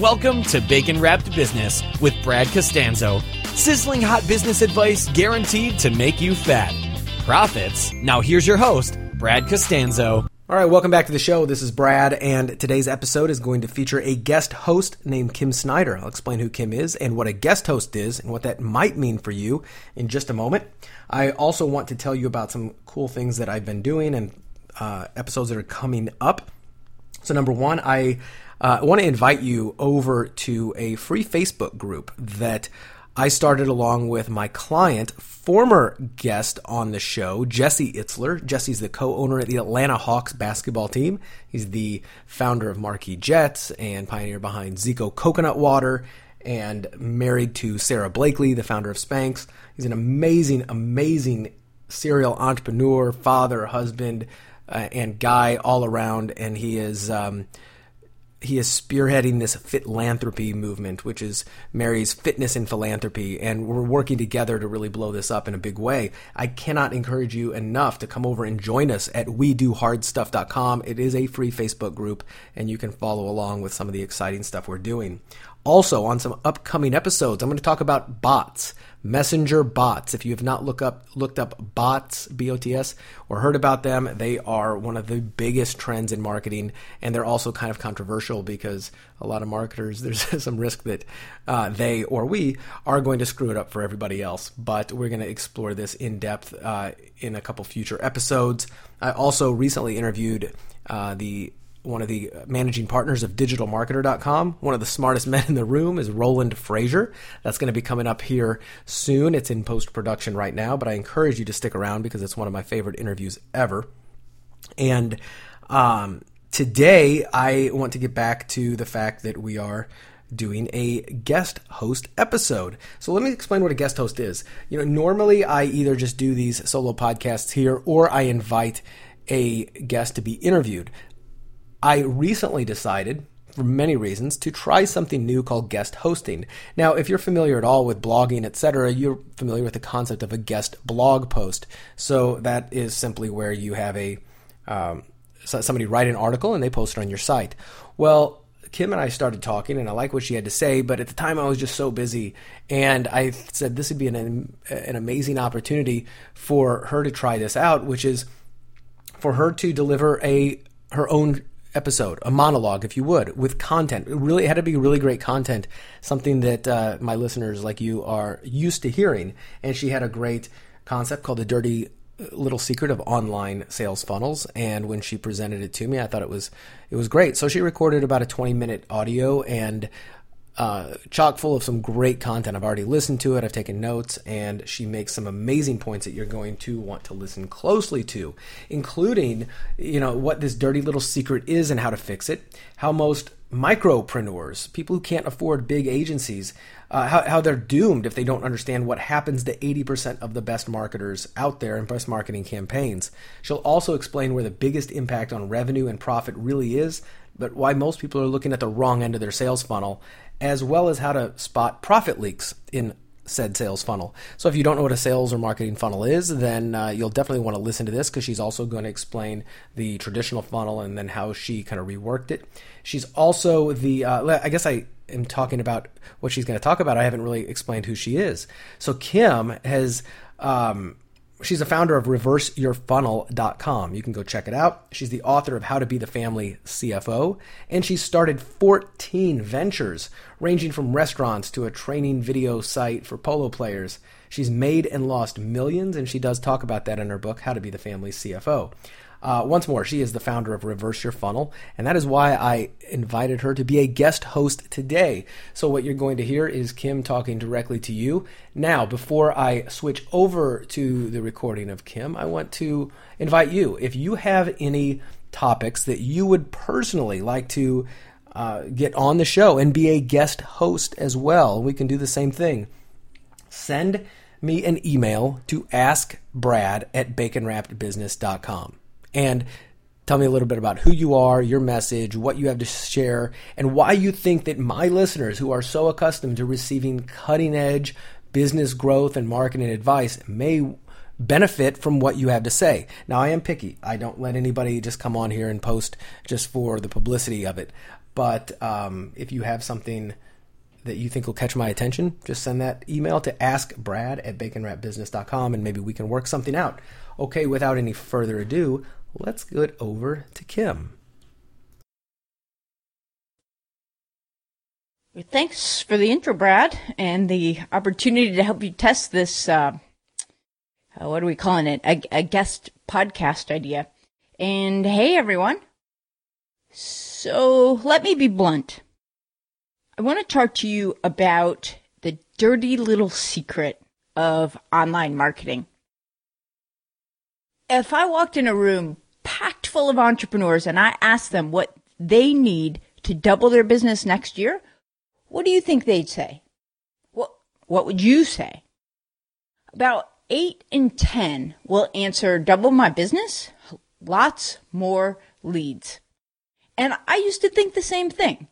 Welcome to Bacon Wrapped Business with Brad Costanzo. Sizzling hot business advice guaranteed to make you fat. Profits. Now here's your host, Brad Costanzo. All right, welcome back to the show. This is Brad, and today's episode is going to feature a guest host named Kim Snider. I'll explain who Kim is and what a guest host is and what that might mean for you in just a moment. I also want to tell you about some cool things that I've been doing and uh, episodes that are coming up. So, number one, I uh, I want to invite you over to a free Facebook group that I started along with my client, former guest on the show, Jesse Itzler. Jesse's the co-owner of the Atlanta Hawks basketball team. He's the founder of Marquis Jets and pioneer behind Zico Coconut Water and married to Sara Blakely, the founder of Spanx. He's an amazing, amazing serial entrepreneur, father, husband, uh, and guy all around. And he is um, he is spearheading this philanthropy movement, which is marries fitness and philanthropy, and we're working together to really blow this up in a big way. I cannot encourage you enough to come over and join us at WeDoHardStuff.com. It is a free Facebook group, and you can follow along with some of the exciting stuff we're doing. Also, on some upcoming episodes, I'm going to talk about bots, messenger bots. If you have not look up looked up bots, B O T S, or heard about them, they are one of the biggest trends in marketing, and they're also kind of controversial because a lot of marketers there's some risk that uh, they or we are going to screw it up for everybody else. But we're going to explore this in depth uh, in a couple future episodes. I also recently interviewed uh, the one of the managing partners of digitalmarketer.com. One of the smartest men in the room is Roland Frasier. That's going to be coming up here soon. It's in post production right now, but I encourage you to stick around because it's one of my favorite interviews ever. And um, today, I want to get back to the fact that we are doing a guest host episode. So let me explain what a guest host is. You know, normally I either just do these solo podcasts here or I invite a guest to be interviewed. I recently decided, for many reasons, to try something new called guest hosting. Now, if you're familiar at all with blogging, etc., you're familiar with the concept of a guest blog post. So that is simply where you have a um, somebody write an article and they post it on your site. Well, Kim and I started talking, and I like what she had to say, but at the time I was just so busy, and I said this would be an an amazing opportunity for her to try this out, which is for her to deliver a her own episode, a monologue, if you would, with content. It really it had to be really great content, something that uh, my listeners like you are used to hearing. And she had a great concept called the dirty little secret of online sales funnels and when she presented it to me i thought it was it was great so she recorded about a 20 minute audio and uh, chock full of some great content. I've already listened to it, I've taken notes, and she makes some amazing points that you're going to want to listen closely to, including, you know, what this dirty little secret is and how to fix it, how most micropreneurs, people who can't afford big agencies, uh, how, how they're doomed if they don't understand what happens to 80% of the best marketers out there in best marketing campaigns. She'll also explain where the biggest impact on revenue and profit really is, but why most people are looking at the wrong end of their sales funnel as well as how to spot profit leaks in said sales funnel. So if you don't know what a sales or marketing funnel is, then uh, you'll definitely want to listen to this because she's also going to explain the traditional funnel and then how she kind of reworked it. She's also the, uh, I guess I am talking about what she's going to talk about. I haven't really explained who she is. So Kim has um, She's a founder of reverseyourfunnel.com. You can go check it out. She's the author of How to Be the Family CFO, and she's started 14 ventures ranging from restaurants to a training video site for polo players. She's made and lost millions, and she does talk about that in her book, How to Be the Family CFO. Uh, once more, she is the founder of Reverse Your Funnel, and that is why I invited her to be a guest host today. So, what you're going to hear is Kim talking directly to you. Now, before I switch over to the recording of Kim, I want to invite you. If you have any topics that you would personally like to uh, get on the show and be a guest host as well, we can do the same thing. Send me an email to askbrad at baconwrappedbusiness.com and tell me a little bit about who you are, your message, what you have to share, and why you think that my listeners who are so accustomed to receiving cutting edge business growth and marketing advice may benefit from what you have to say. Now, I am picky. I don't let anybody just come on here and post just for the publicity of it. But um, if you have something that you think will catch my attention, just send that email to askbrad at baconwrapbusiness.com and maybe we can work something out. Okay, without any further ado, let's get over to Kim. Thanks for the intro, Brad, and the opportunity to help you test this. Uh, uh, what are we calling it? A, a guest podcast idea. And hey, everyone. So let me be blunt. I want to talk to you about the dirty little secret of online marketing. If I walked in a room packed full of entrepreneurs and I asked them what they need to double their business next year, what do you think they'd say? What, what would you say? About eight in 10 will answer double my business, lots more leads. And I used to think the same thing,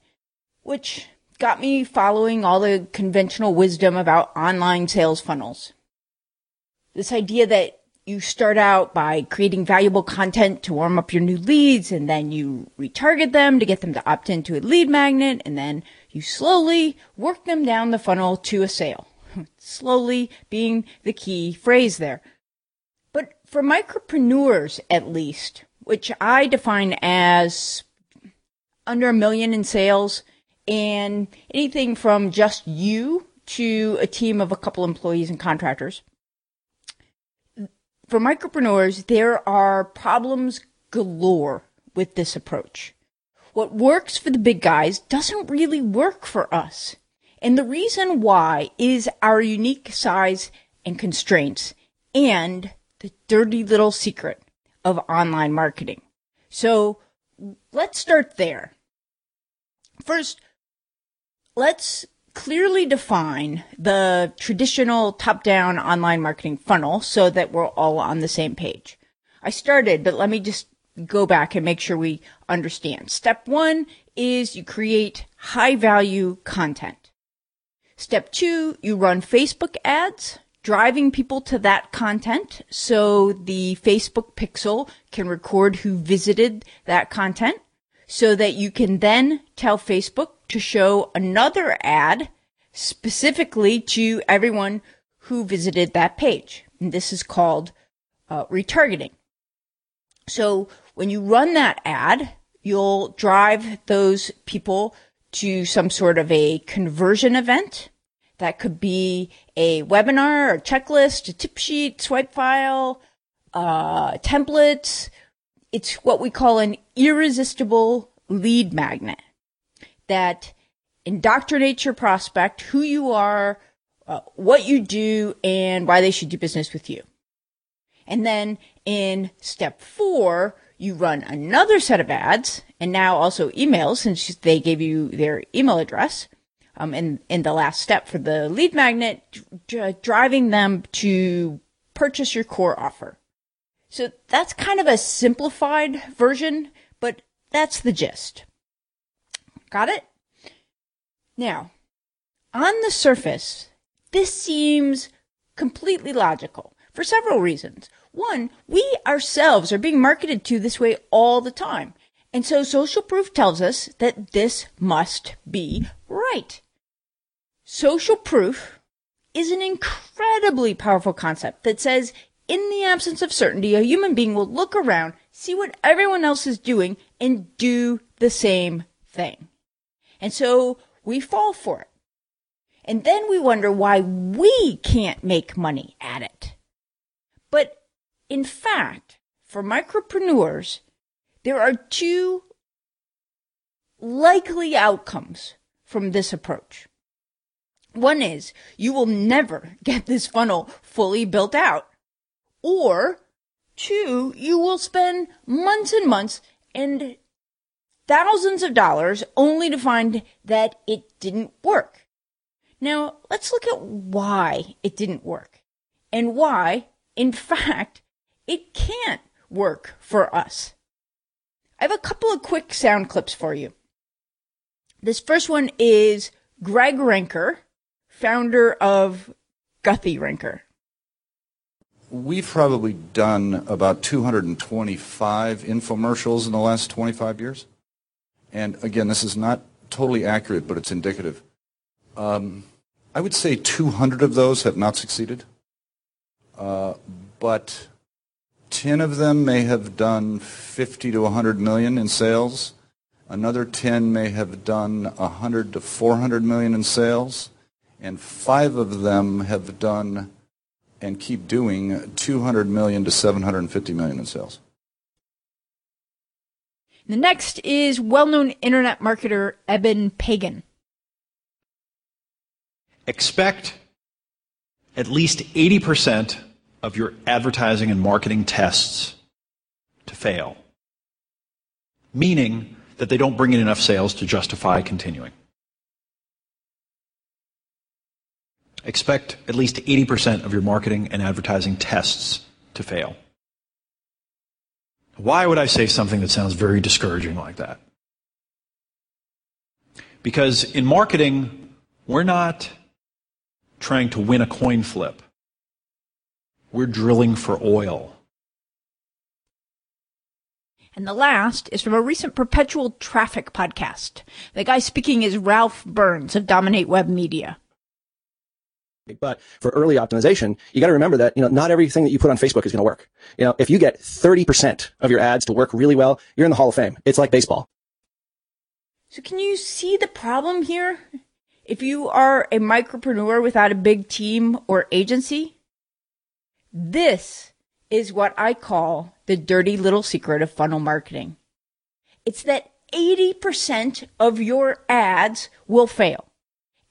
which got me following all the conventional wisdom about online sales funnels. This idea that you start out by creating valuable content to warm up your new leads and then you retarget them to get them to opt into a lead magnet and then you slowly work them down the funnel to a sale. slowly being the key phrase there. But for micropreneurs, at least, which I define as under a million in sales and anything from just you to a team of a couple employees and contractors. For micropreneurs, there are problems galore with this approach. What works for the big guys doesn't really work for us. And the reason why is our unique size and constraints and the dirty little secret of online marketing. So let's start there. First, let's clearly define the traditional top-down online marketing funnel so that we're all on the same page. I started, but let me just go back and make sure we understand. Step one is you create high value content. Step two, you run Facebook ads, driving people to that content so the Facebook pixel can record who visited that content so that you can then tell Facebook to show another ad specifically to everyone who visited that page. And this is called uh, retargeting. So when you run that ad, you'll drive those people to some sort of a conversion event. That could be a webinar, a checklist, a tip sheet, swipe file, uh, templates. It's what we call an irresistible lead magnet that indoctrinates your prospect, who you are, uh, what you do, and why they should do business with you. And then in step four, you run another set of ads and now also emails since they gave you their email address. Um, in, in the last step for the lead magnet, d- driving them to purchase your core offer. So that's kind of a simplified version, but that's the gist. Got it? Now, on the surface, this seems completely logical for several reasons. One, we ourselves are being marketed to this way all the time. And so social proof tells us that this must be right. Social proof is an incredibly powerful concept that says in the absence of certainty, a human being will look around, see what everyone else is doing, and do the same thing. And so we fall for it. And then we wonder why we can't make money at it. But in fact, for micropreneurs, there are two likely outcomes from this approach. One is you will never get this funnel fully built out. Or two, you will spend months and months and thousands of dollars only to find that it didn't work. Now, let's look at why it didn't work and why, in fact, it can't work for us. I have a couple of quick sound clips for you. This first one is Greg Renker, founder of Guthy-Renker. We've probably done about 225 infomercials in the last 25 years. and again, this is not totally accurate, but it's indicative. Um, I would say 200 of those have not succeeded, uh, but 10 of them may have done 50 to 100 million in sales. Another 10 may have done 100 to 400 million in sales, and five of them have done and keep doing 200 million to 750 million in sales. The next is well-known internet marketer Eben Pagan. Expect at least 80% of your advertising and marketing tests to fail, meaning that they don't bring in enough sales to justify continuing. Expect at least 80% of your marketing and advertising tests to fail. Why would I say something that sounds very discouraging like that? Because in marketing, we're not trying to win a coin flip. We're drilling for oil. And the last is from a recent perpetual traffic podcast. The guy speaking is Ralph Burns of Dominate Web Media. But for early optimization, you got to remember that, you know, not everything that you put on Facebook is going to work. You know, if you get 30% of your ads to work really well, you're in the Hall of Fame. It's like baseball. So can you see the problem here? If you are a micropreneur without a big team or agency, this is what I call the dirty little secret of funnel marketing. It's that 80% of your ads will fail.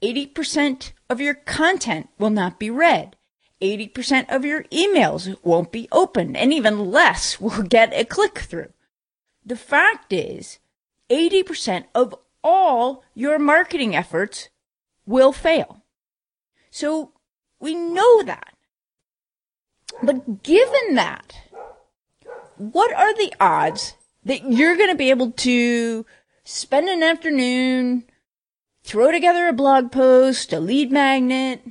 80% of your content will not be read. 80% of your emails won't be opened and even less will get a click through. The fact is 80% of all your marketing efforts will fail. So we know that. But given that, what are the odds that you're going to be able to spend an afternoon throw together a blog post, a lead magnet,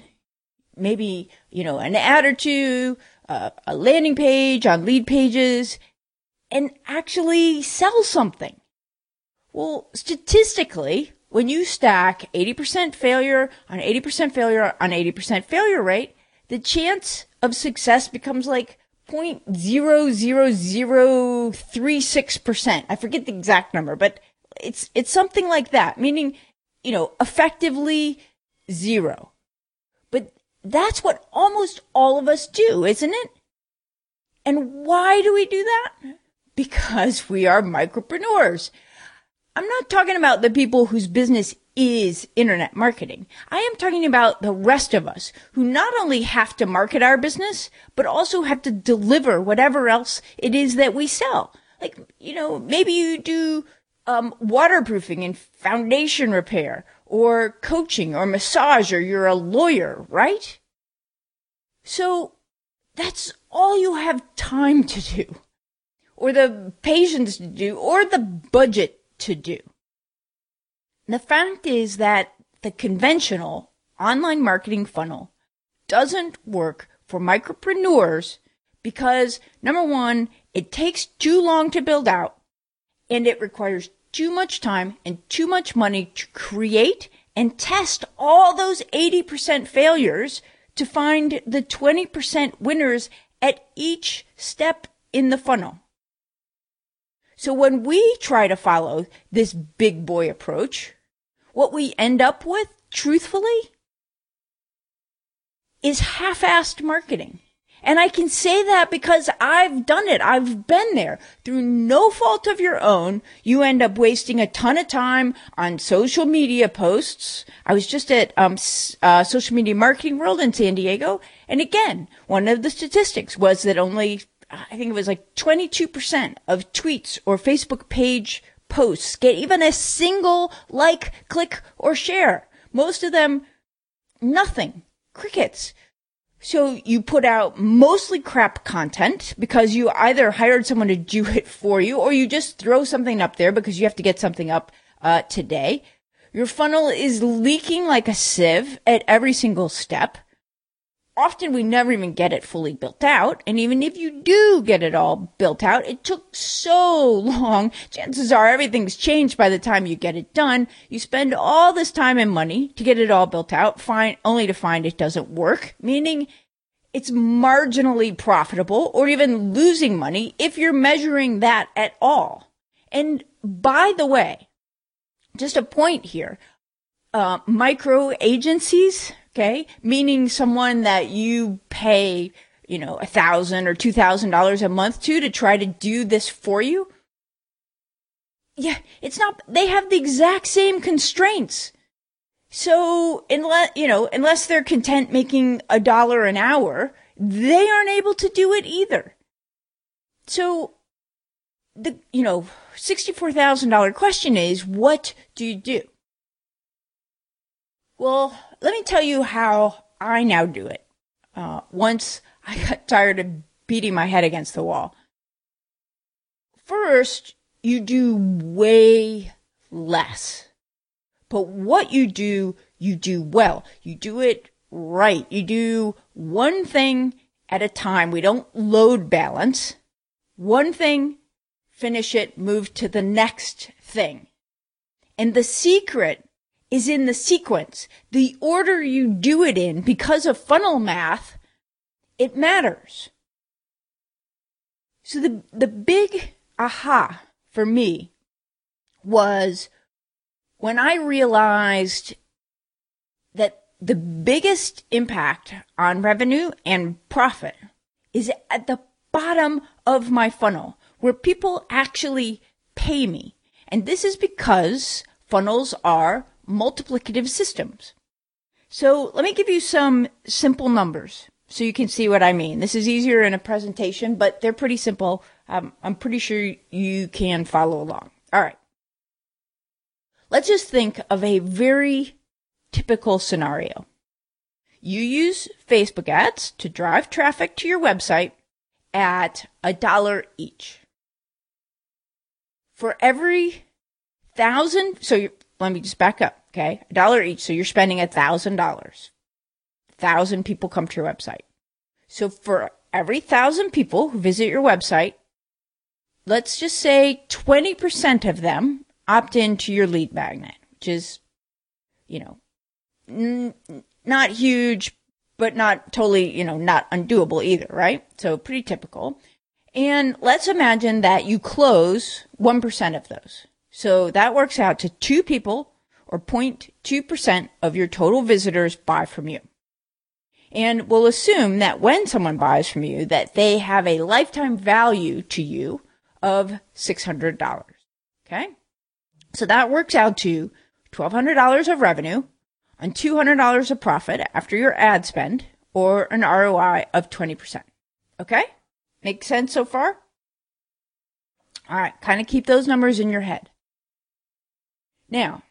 maybe, you know, an ad or two, uh, a landing page on lead pages, and actually sell something. Well, statistically, when you stack 80% failure on 80% failure on 80% failure rate, the chance of success becomes like 0.00036%. I forget the exact number, but it's, it's something like that, meaning you know, effectively zero. But that's what almost all of us do, isn't it? And why do we do that? Because we are micropreneurs. I'm not talking about the people whose business is internet marketing. I am talking about the rest of us who not only have to market our business, but also have to deliver whatever else it is that we sell. Like, you know, maybe you do um, waterproofing and foundation repair or coaching or massage or you're a lawyer, right? So that's all you have time to do or the patience to do or the budget to do. The fact is that the conventional online marketing funnel doesn't work for micropreneurs because number one, it takes too long to build out and it requires too much time and too much money to create and test all those 80% failures to find the 20% winners at each step in the funnel. So when we try to follow this big boy approach, what we end up with, truthfully, is half-assed marketing. And I can say that because I've done it. I've been there through no fault of your own. You end up wasting a ton of time on social media posts. I was just at um, uh, Social Media Marketing World in San Diego. And again, one of the statistics was that only, I think it was like 22% of tweets or Facebook page posts get even a single like, click, or share. Most of them, nothing. Crickets. So you put out mostly crap content because you either hired someone to do it for you or you just throw something up there because you have to get something up uh, today. Your funnel is leaking like a sieve at every single step. Often we never even get it fully built out. And even if you do get it all built out, it took so long. Chances are everything's changed by the time you get it done. You spend all this time and money to get it all built out, find, only to find it doesn't work, meaning it's marginally profitable or even losing money if you're measuring that at all. And by the way, just a point here, uh, micro agencies, okay, meaning someone that you pay, you know, a thousand or two thousand dollars a month to to try to do this for you. Yeah, it's not, they have the exact same constraints. So unless, you know, unless they're content making a dollar an hour, they aren't able to do it either. So the, you know, $64,000 question is, what do you do? Well, let me tell you how I now do it. Uh, once I got tired of beating my head against the wall. First, you do way less. But what you do, you do well. You do it right. You do one thing at a time. We don't load balance. One thing, finish it, move to the next thing. And the secret is in the sequence. The order you do it in, because of funnel math, it matters. So the, the big aha for me was when I realized that the biggest impact on revenue and profit is at the bottom of my funnel where people actually pay me. And this is because funnels are multiplicative systems. So let me give you some simple numbers so you can see what I mean. This is easier in a presentation, but they're pretty simple. Um, I'm pretty sure you can follow along. All right. Let's just think of a very typical scenario. You use Facebook ads to drive traffic to your website at a dollar each. For every thousand, so let me just back up. Okay. A dollar each. So you're spending a thousand dollars. Thousand people come to your website. So for every thousand people who visit your website, let's just say 20% of them opt into your lead magnet, which is, you know, n- not huge, but not totally, you know, not undoable either, right? So pretty typical. And let's imagine that you close 1% of those. So that works out to two people or 0.2% of your total visitors buy from you. And we'll assume that when someone buys from you, that they have a lifetime value to you of $600. Okay. So that works out to $1,200 of revenue on $200 of profit after your ad spend or an ROI of 20%. Okay. Make sense so far? All right. Kind of keep those numbers in your head. Now,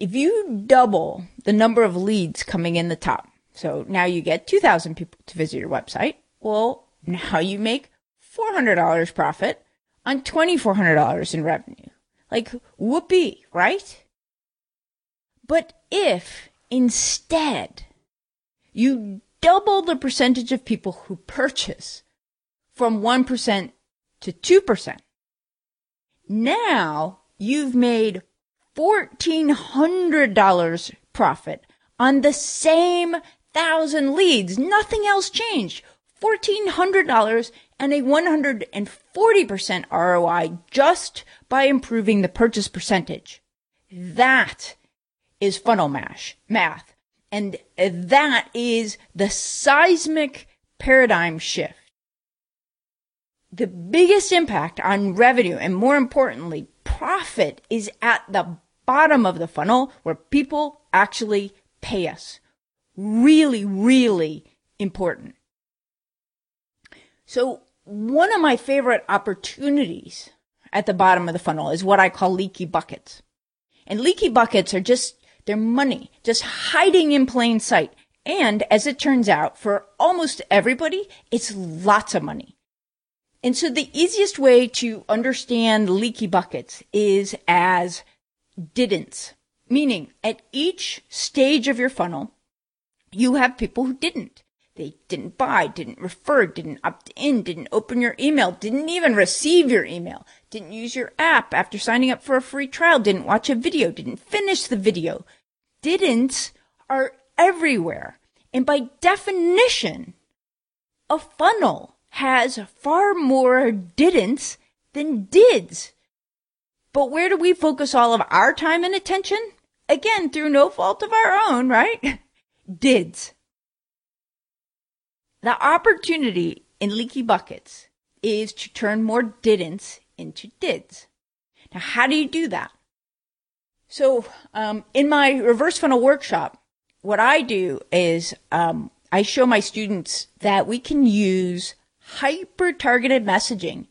if you double the number of leads coming in the top, so now you get 2,000 people to visit your website, well, now you make $400 profit on $2,400 in revenue. Like, whoopee, right? But if instead you double the percentage of people who purchase from 1% to 2%, now you've made $1,400 profit on the same thousand leads. Nothing else changed. $1,400 and a 140% ROI just by improving the purchase percentage. That is funnel mash, math. And that is the seismic paradigm shift. The biggest impact on revenue and more importantly, profit is at the bottom of the funnel where people actually pay us. Really, really important. So one of my favorite opportunities at the bottom of the funnel is what I call leaky buckets. And leaky buckets are just, they're money, just hiding in plain sight. And as it turns out, for almost everybody, it's lots of money. And so the easiest way to understand leaky buckets is as didn't. Meaning, at each stage of your funnel, you have people who didn't. They didn't buy, didn't refer, didn't opt in, didn't open your email, didn't even receive your email, didn't use your app after signing up for a free trial, didn't watch a video, didn't finish the video. Didn't are everywhere. And by definition, a funnel has far more didn'ts than dids. But where do we focus all of our time and attention? Again, through no fault of our own, right? Dids. The opportunity in leaky buckets is to turn more didn'ts into dids. Now, how do you do that? So, um, in my reverse funnel workshop, what I do is um, I show my students that we can use hyper targeted messaging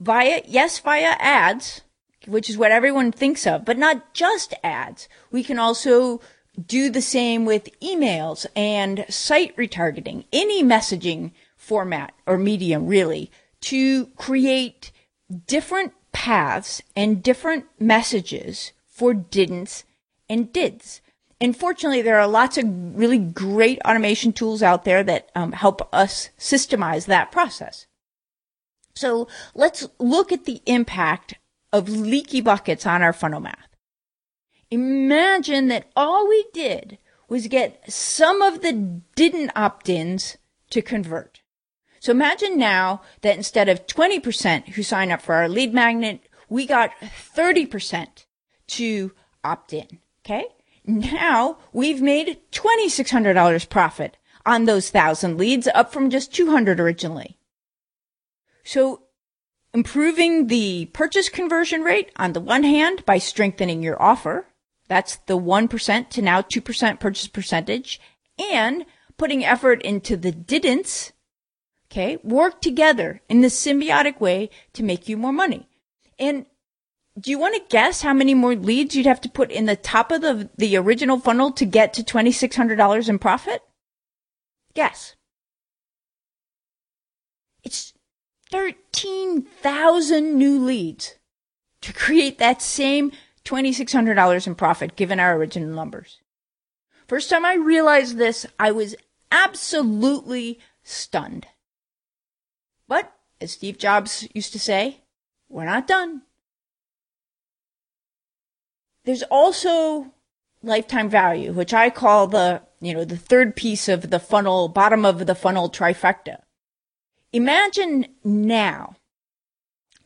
via, yes, via ads, which is what everyone thinks of, but not just ads. We can also do the same with emails and site retargeting, any messaging format or medium really to create different paths and different messages for didn'ts and dids. And fortunately, there are lots of really great automation tools out there that um, help us systemize that process. So let's look at the impact of leaky buckets on our funnel math. Imagine that all we did was get some of the didn't opt-ins to convert. So imagine now that instead of 20% who sign up for our lead magnet, we got 30% to opt in. Okay. Now we've made $2,600 profit on those thousand leads up from just 200 originally. So improving the purchase conversion rate on the one hand by strengthening your offer. That's the 1% to now 2% purchase percentage and putting effort into the didn'ts. Okay. Work together in this symbiotic way to make you more money. And do you want to guess how many more leads you'd have to put in the top of the, the original funnel to get to $2,600 in profit? Guess. It's 13,000 new leads to create that same $2,600 in profit given our original numbers. First time I realized this, I was absolutely stunned. But, as Steve Jobs used to say, we're not done. There's also lifetime value, which I call the, you know, the third piece of the funnel, bottom of the funnel trifecta. Imagine now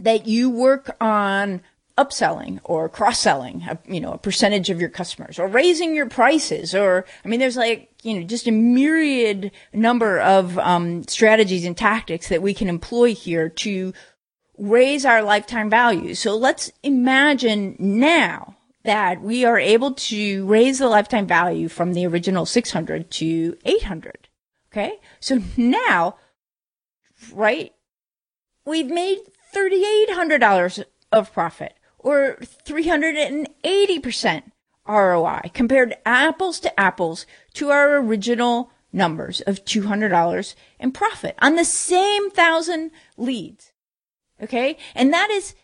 that you work on upselling or cross-selling, you know, a percentage of your customers or raising your prices or, I mean, there's like, you know, just a myriad number of um, strategies and tactics that we can employ here to raise our lifetime value. So let's imagine now that we are able to raise the lifetime value from the original 600 to 800. Okay. So now, right, we've made $3,800 of profit or 380% ROI compared apples to apples to our original numbers of $200 in profit on the same thousand leads. Okay. And that is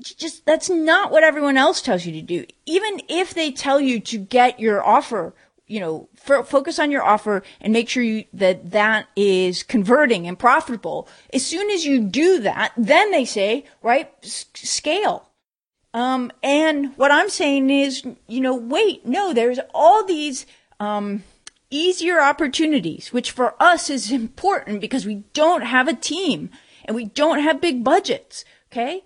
just that's not what everyone else tells you to do. Even if they tell you to get your offer, you know, f- focus on your offer and make sure you, that that is converting and profitable. As soon as you do that, then they say, right, s- scale. Um, and what I'm saying is, you know, wait, no, there's all these, um, easier opportunities, which for us is important because we don't have a team and we don't have big budgets. Okay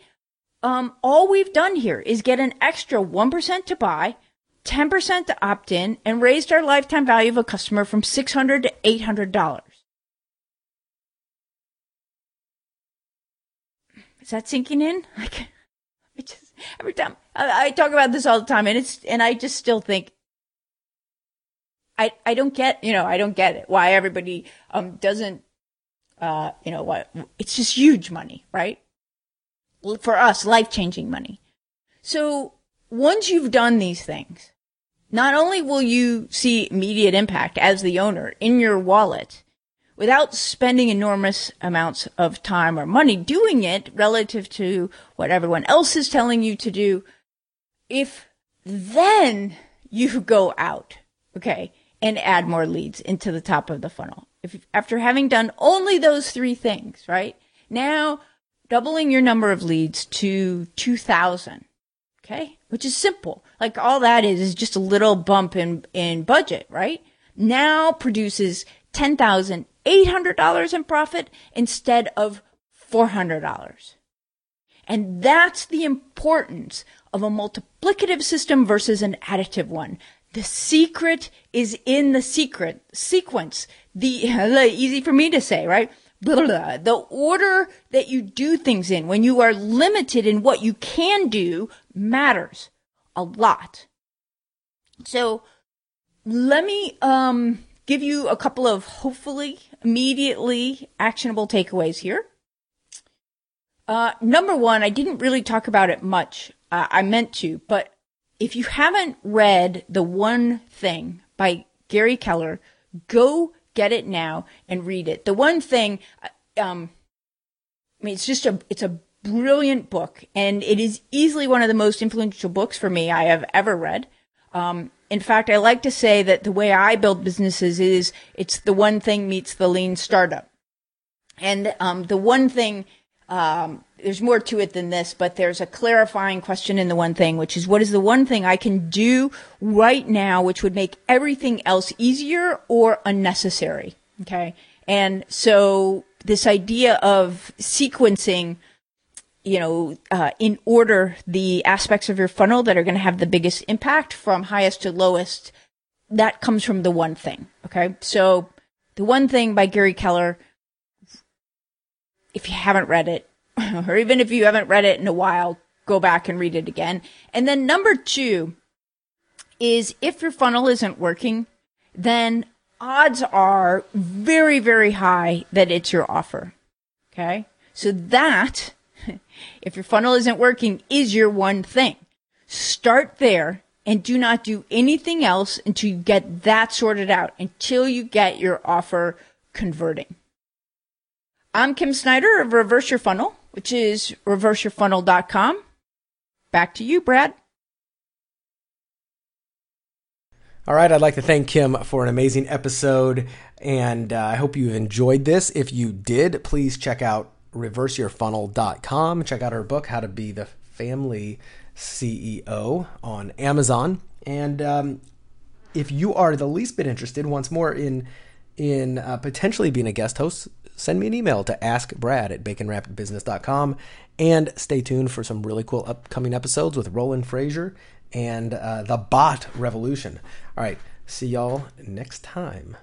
um, all we've done here is get an extra 1% to buy, 10% to opt in, and raised our lifetime value of a customer from 600 to $800. Is that sinking in? Like, I just, every time I, I talk about this all the time and it's, and I just still think, I, I don't get, you know, I don't get it. Why everybody, um, doesn't, uh, you know, what, it's just huge money, right? for us, life changing money. So once you've done these things, not only will you see immediate impact as the owner in your wallet without spending enormous amounts of time or money doing it relative to what everyone else is telling you to do, if then you go out, okay, and add more leads into the top of the funnel. If after having done only those three things, right? Now doubling your number of leads to 2000. Okay? Which is simple. Like all that is is just a little bump in in budget, right? Now produces $10,800 in profit instead of $400. And that's the importance of a multiplicative system versus an additive one. The secret is in the secret sequence. The easy for me to say, right? Blah, blah, the order that you do things in when you are limited in what you can do matters a lot. So let me um, give you a couple of hopefully immediately actionable takeaways here. Uh, number one, I didn't really talk about it much. Uh, I meant to, but if you haven't read The One Thing by Gary Keller, go get it now and read it. The One Thing, uh, um, I mean, it's just a, it's a brilliant book and it is easily one of the most influential books for me I have ever read. Um, in fact, I like to say that the way I build businesses is it's the one thing meets the lean startup. And um, the one thing, um, there's more to it than this, but there's a clarifying question in the one thing, which is what is the one thing I can do right now which would make everything else easier or unnecessary? Okay. And so this idea of sequencing you know, uh, in order the aspects of your funnel that are going to have the biggest impact from highest to lowest. That comes from the one thing. Okay. So the one thing by Gary Keller, if you haven't read it, or even if you haven't read it in a while, go back and read it again. And then number two is if your funnel isn't working, then odds are very, very high that it's your offer. Okay. So that if your funnel isn't working, is your one thing. Start there and do not do anything else until you get that sorted out, until you get your offer converting. I'm Kim Snider of Reverse Your Funnel, which is reverseyourfunnel.com. Back to you, Brad. All right, I'd like to thank Kim for an amazing episode, and uh, I hope you've enjoyed this. If you did, please check out reverseyourfunnel.com. Check out her book, How to Be the Family CEO, on Amazon. And um, if you are the least bit interested, once more, in in uh, potentially being a guest host, send me an email to askbrad at baconwrappedbusiness.com and stay tuned for some really cool upcoming episodes with Roland Frasier and uh, the bot revolution. All right, see y'all next time.